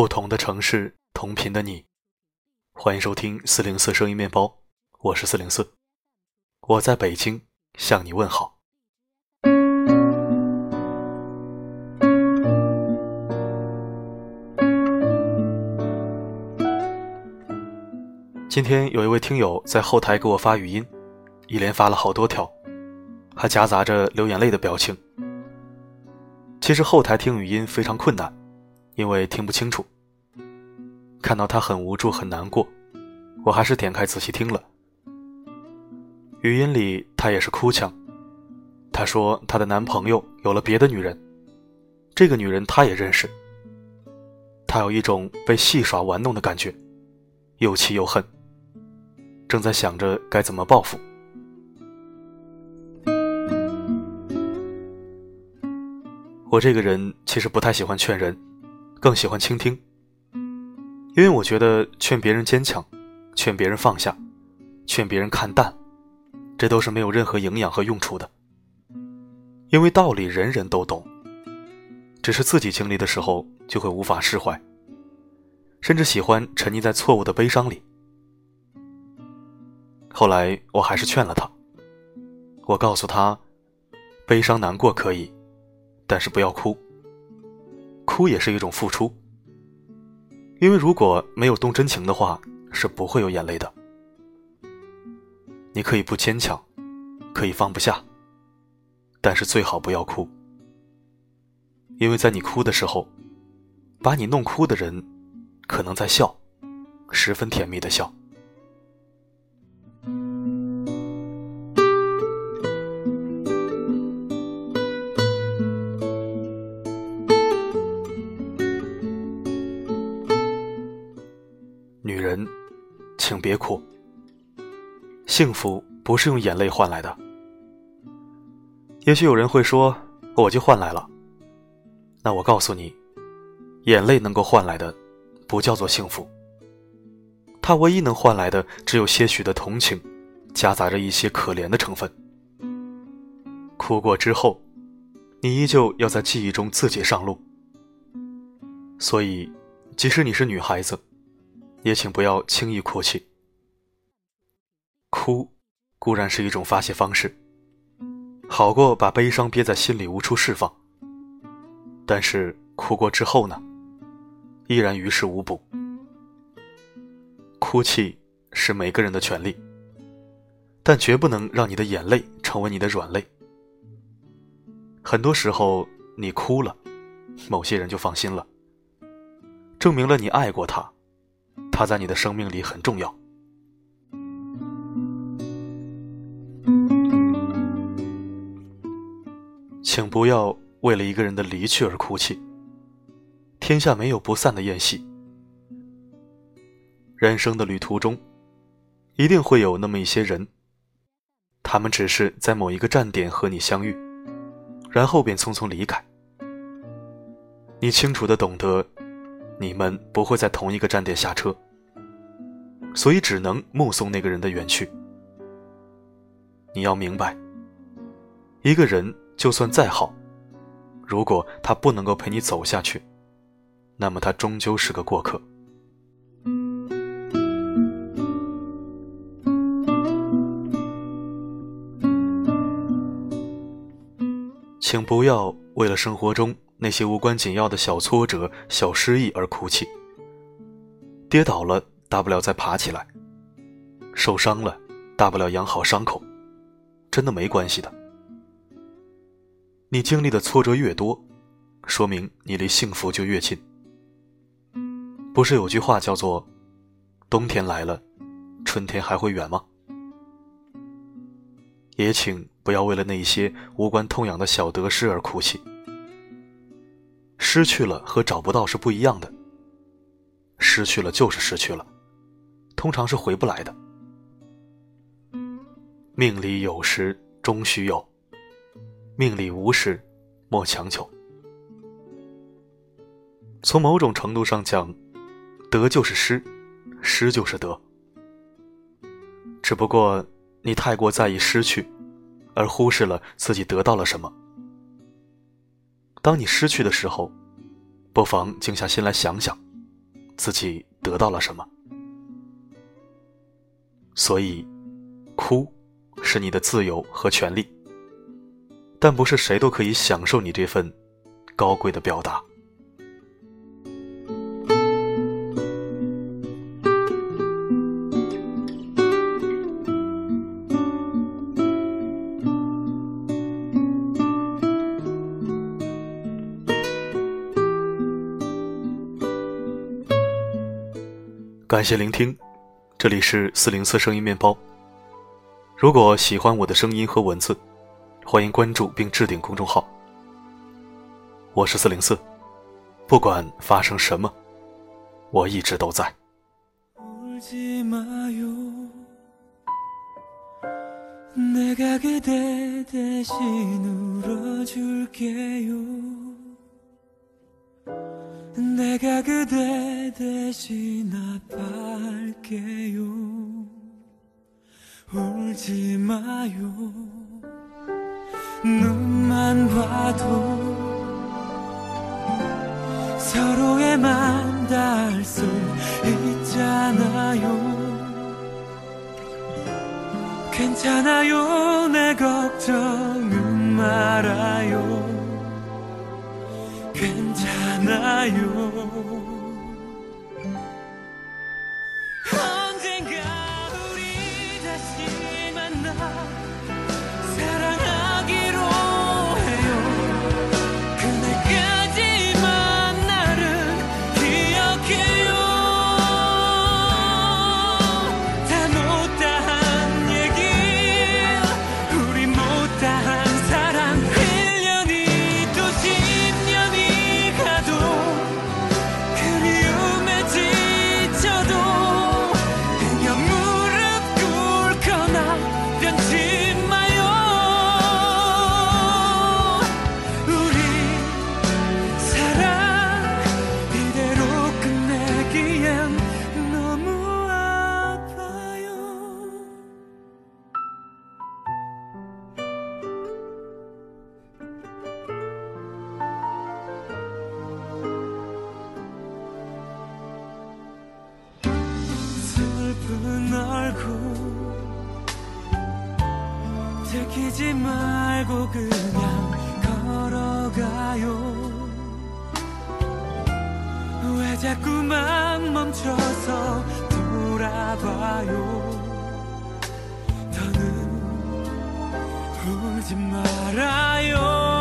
不同的城市，同频的你，欢迎收听四零四声音面包，我是四零四，我在北京向你问好。今天有一位听友在后台给我发语音，一连发了好多条，还夹杂着流眼泪的表情。其实后台听语音非常困难。因为听不清楚，看到他很无助、很难过，我还是点开仔细听了。语音里他也是哭腔，他说她的男朋友有了别的女人，这个女人他也认识。他有一种被戏耍玩弄的感觉，又气又恨，正在想着该怎么报复。我这个人其实不太喜欢劝人。更喜欢倾听，因为我觉得劝别人坚强，劝别人放下，劝别人看淡，这都是没有任何营养和用处的。因为道理人人都懂，只是自己经历的时候就会无法释怀，甚至喜欢沉溺在错误的悲伤里。后来我还是劝了他，我告诉他，悲伤难过可以，但是不要哭。哭也是一种付出，因为如果没有动真情的话，是不会有眼泪的。你可以不坚强，可以放不下，但是最好不要哭，因为在你哭的时候，把你弄哭的人，可能在笑，十分甜蜜的笑。别哭。幸福不是用眼泪换来的。也许有人会说，我就换来了。那我告诉你，眼泪能够换来的，不叫做幸福。它唯一能换来的，只有些许的同情，夹杂着一些可怜的成分。哭过之后，你依旧要在记忆中自己上路。所以，即使你是女孩子。也请不要轻易哭泣。哭固然是一种发泄方式，好过把悲伤憋在心里无处释放。但是哭过之后呢，依然于事无补。哭泣是每个人的权利，但绝不能让你的眼泪成为你的软肋。很多时候，你哭了，某些人就放心了，证明了你爱过他。他在你的生命里很重要，请不要为了一个人的离去而哭泣。天下没有不散的宴席，人生的旅途中，一定会有那么一些人，他们只是在某一个站点和你相遇，然后便匆匆离开。你清楚的懂得，你们不会在同一个站点下车。所以只能目送那个人的远去。你要明白，一个人就算再好，如果他不能够陪你走下去，那么他终究是个过客。请不要为了生活中那些无关紧要的小挫折、小失意而哭泣。跌倒了。大不了再爬起来。受伤了，大不了养好伤口，真的没关系的。你经历的挫折越多，说明你离幸福就越近。不是有句话叫做“冬天来了，春天还会远吗？”也请不要为了那些无关痛痒的小得失而哭泣。失去了和找不到是不一样的。失去了就是失去了。通常是回不来的。命里有时终须有，命里无时莫强求。从某种程度上讲，得就是失，失就是得。只不过你太过在意失去，而忽视了自己得到了什么。当你失去的时候，不妨静下心来想想，自己得到了什么。所以，哭是你的自由和权利，但不是谁都可以享受你这份高贵的表达。感谢聆听，这里是四零四声音面包。如果喜欢我的声音和文字，欢迎关注并置顶公众号。我是四零四，不管发生什么，我一直都在。 내가 그대 대신 아파할게요 울지 마요 눈만 봐도 서로의 맘 닿을 수 있잖아요. 괜찮아요 내 걱정은 말아요. 괜찮아요 들키지 말고 그냥 걸어가요. 왜 자꾸만 멈춰서 돌아봐요? 더는 울지 말아요